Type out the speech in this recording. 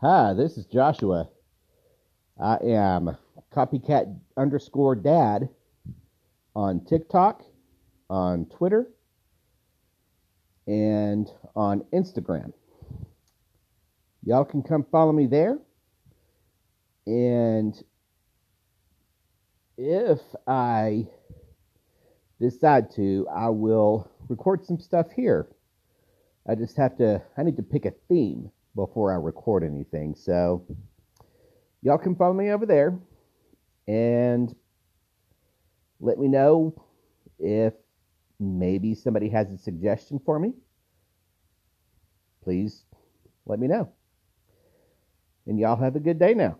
Hi, this is Joshua. I am copycat underscore dad on TikTok, on Twitter, and on Instagram. Y'all can come follow me there. And if I decide to, I will record some stuff here. I just have to, I need to pick a theme before I record anything. So, y'all can follow me over there and let me know if maybe somebody has a suggestion for me. Please let me know. And y'all have a good day now.